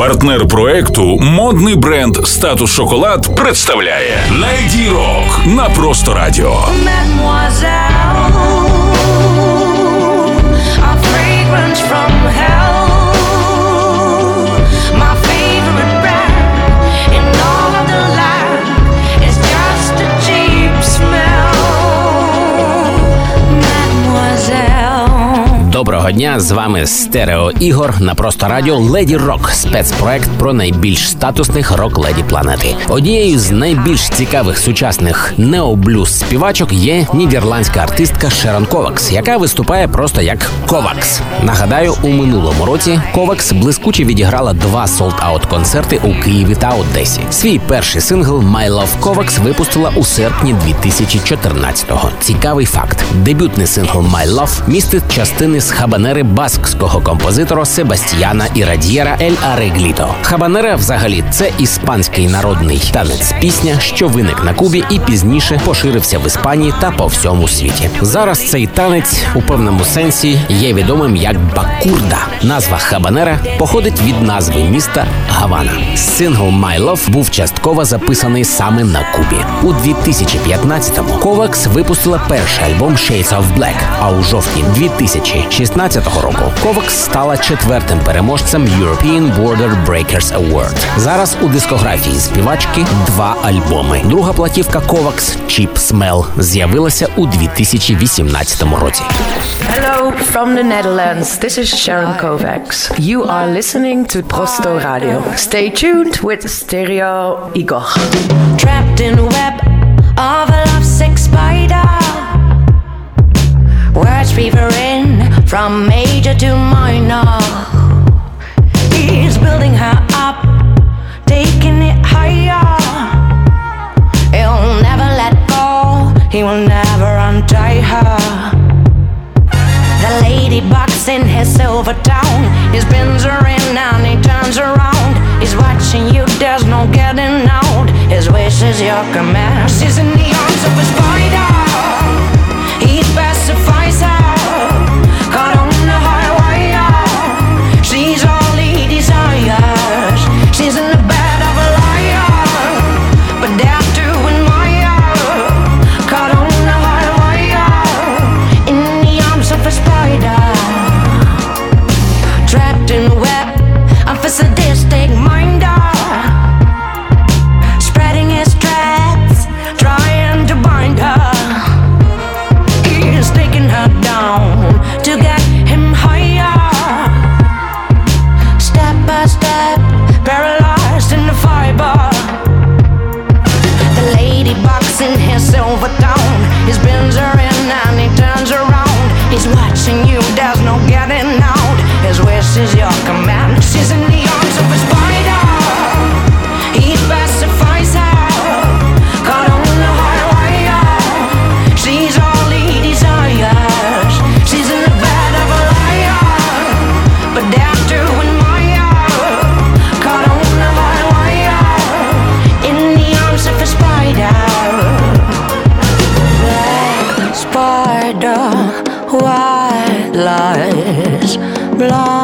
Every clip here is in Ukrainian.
Партнер проекту модний бренд Статус Шоколад представляє Леді Рок на просто радіо. Дня! З вами Стерео Ігор на просто радіо Леді Рок, спецпроект про найбільш статусних рок леді планети. Однією з найбільш цікавих сучасних необлюз співачок є нідерландська артистка Шерон Ковакс, яка виступає просто як Ковакс. Нагадаю, у минулому році Ковакс блискуче відіграла два sold-out концерти у Києві та Одесі. Свій перший сингл «My Love Kovacs» випустила у серпні 2014-го. Цікавий факт: дебютний сингл «My Love» містить частини з хабанери баскського композитора Себастьяна Ірадієра El Arreglito. Хабанера, взагалі, це іспанський народний танець пісня, що виник на Кубі і пізніше поширився в Іспанії та по всьому світі. Зараз цей танець у певному сенсі є відомим як бакурда. Назва хабанера походить від назви міста Гавана. Сингл «My Love» був частково записаний саме на Кубі. У 2015-му Ковакс випустила перший альбом «Shades of Black», а у жовтні 2016 року Ковакс стала четвертим переможцем European Border Breakers Award. Зараз у дискографії співачки два альбоми. Друга платівка Ковакс «Cheap Smell» з'явилася у 2018 році. Hello from the Netherlands. This is Sharon Kovacs. You are listening to Prosto Radio. Stay tuned with Stereo Igor. Trapped in a web his silver town. He spins in and he turns around. He's watching you, there's no getting out. His wish is your command. She's in the arms of a spider. He pacifies her. Caught on the high wire. She's all he desires. She's in the bed of a liar. But. Caught on high wire. In the arms of a spider. There's no getting out. His wish is your command. She's in the arms of a spider. Blind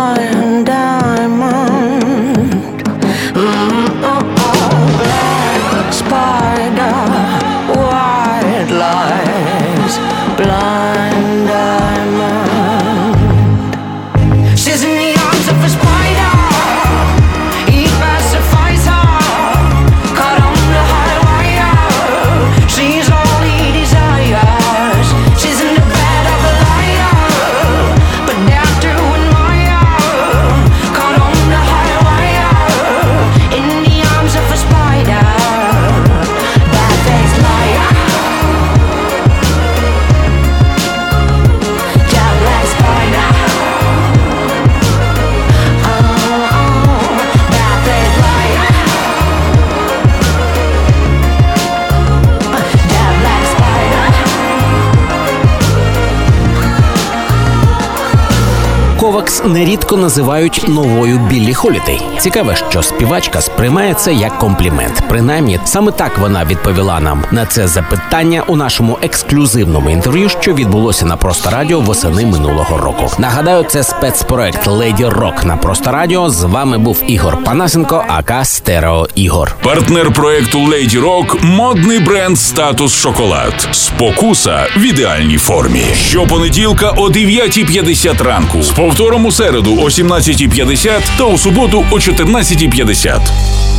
Ковакс нерідко називають новою Біллі Холідей. Цікаве, що співачка сприймає це як комплімент. Принаймні, саме так вона відповіла нам на це запитання у нашому ексклюзивному інтерв'ю, що відбулося на просто радіо восени минулого року. Нагадаю, це спецпроект Леді Рок на просто радіо. З вами був Ігор Панасенко, ака Стерео Ігор. Партнер проекту Lady Rock – модний бренд Статус Шоколад. Спокуса в ідеальній формі. Щопонеділка о 9.50 ранку. З повтором у середу о 17.50 та у суботу о 14.50.